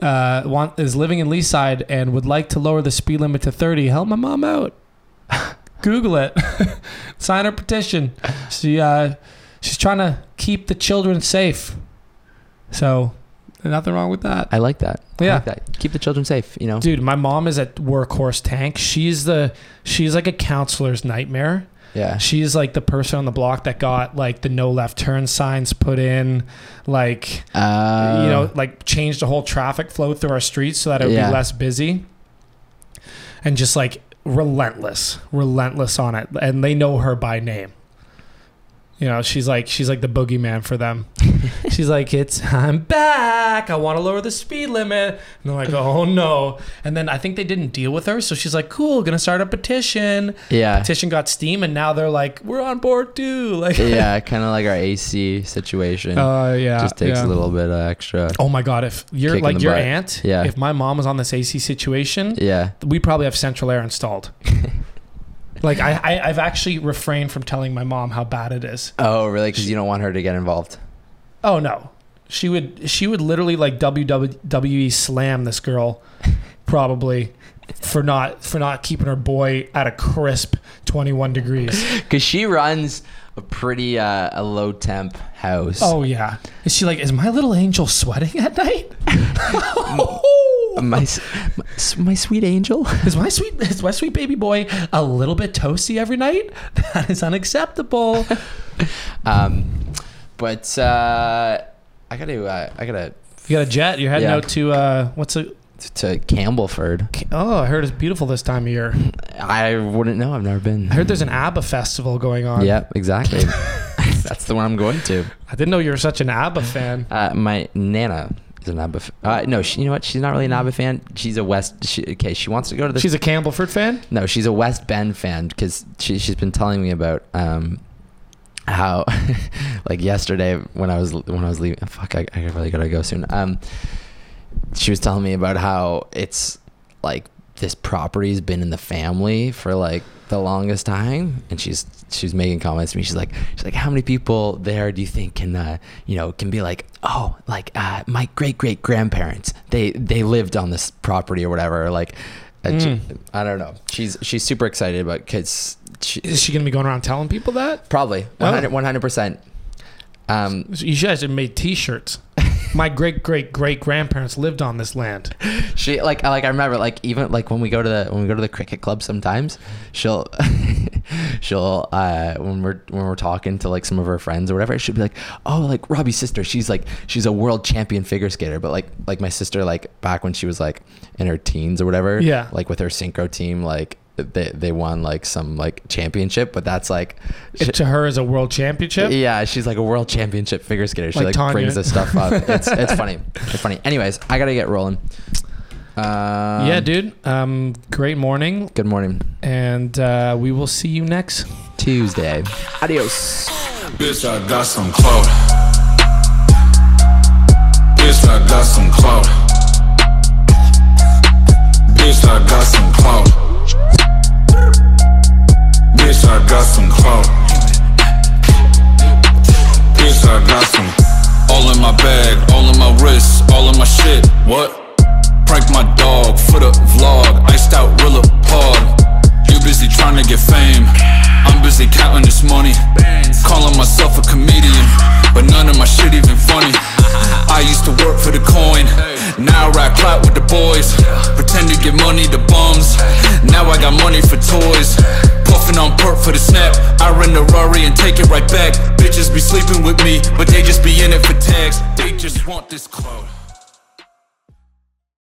uh want is living in Leaside and would like to lower the speed limit to thirty, help my mom out. Google it. Sign her petition. She uh she's trying to keep the children safe. So nothing wrong with that. I like that. I Yeah. like that. Keep the children safe. You know. Dude, my mom is at Workhorse Tank. She's the she's like a counselor's nightmare. Yeah. She's like the person on the block that got like the no left turn signs put in, like Uh, you know, like changed the whole traffic flow through our streets so that it would Yeah. be less busy. And just like relentless, relentless on it. And they know her by name. You know, she's like she's like the boogeyman for them. she's like, It's I'm back. I want to lower the speed limit. And they're like, Oh no. And then I think they didn't deal with her, so she's like, Cool, gonna start a petition. Yeah. Petition got steam and now they're like, We're on board too. Like yeah. Kind of like our AC situation. Uh yeah. Just takes yeah. a little bit of extra. Oh my god, if you're like your butt. aunt, Yeah. if my mom was on this AC situation, Yeah. we probably have central air installed. like I, I I've actually refrained from telling my mom how bad it is. Oh, really? Because you don't want her to get involved. Oh no. She would she would literally like WWE slam this girl probably for not for not keeping her boy at a crisp 21 degrees. Because she runs a pretty uh, a low temp house. Oh yeah. Is she like is my little angel sweating at night? my, my my sweet angel. Is my sweet is my sweet baby boy a little bit toasty every night? That is unacceptable. Um, but uh, I gotta uh, I gotta You got a jet. You're heading Yeah. out to uh, what's it? to Campbellford. Oh, I heard it's beautiful this time of year. I wouldn't know. I've never been. I heard there's an ABBA festival going on. Yeah, exactly. That's the one I'm going to. I didn't know you were such an ABBA fan. Uh, my nana is an ABBA. F- uh, no, she, you know what? She's not really a ABBA fan. She's a West. She, okay, she wants to go to the. She's a Campbellford fan. no, she's a West Bend fan because she she's been telling me about um, how like yesterday when I was when I was leaving fuck I, I really gotta go soon um she was telling me about how it's like this property's been in the family for like the longest time and she's she's making comments to me she's like she's like how many people there do you think can uh you know can be like oh like uh my great great grandparents they they lived on this property or whatever like uh, she- Mm. I don't know she's she's super excited about kids she, Is she gonna be going around telling people that? Probably Oh. 100 percent. Um, You guys have made T-shirts. My great great great grandparents lived on this land. she like I like I remember like even like when we go to the when we go to the cricket club sometimes she'll she'll uh when we're when we're talking to like some of her friends or whatever she'll be like oh like Robbie's sister she's like she's a world champion figure skater but like like my sister like back when she was like in her teens or whatever Yeah. like with her synchro team like they they won like some like championship but that's like It, to her is a world championship. Yeah, she's like a world championship figure skater. She Like like, brings this stuff up. It's it's funny. It's funny. Anyways, I gotta get rolling. Um, yeah, dude. Um, great morning, Good morning. and uh, we will see you next. Tuesday. Adios. Bitch, I got some clout. Bitch, I got some clout. Bitch, I got some clout. Bitch, I got some clout. Bitch, I got some. All in my bag, all in my wrist, all in my shit. What? Prank my dog for the vlog. Iced out Rilla Pod. Busy trying to get fame. I'm busy counting this money. Calling myself a comedian, but none of my shit even funny. I used to work for the coin. Now I rap clout with the boys. Pretend to get money to bums. Now I got money for toys. Puffing on perp for the snap. I rent a Rari and take it right back. Bitches be sleeping with me, but they just be in it for tags. They just want this clout.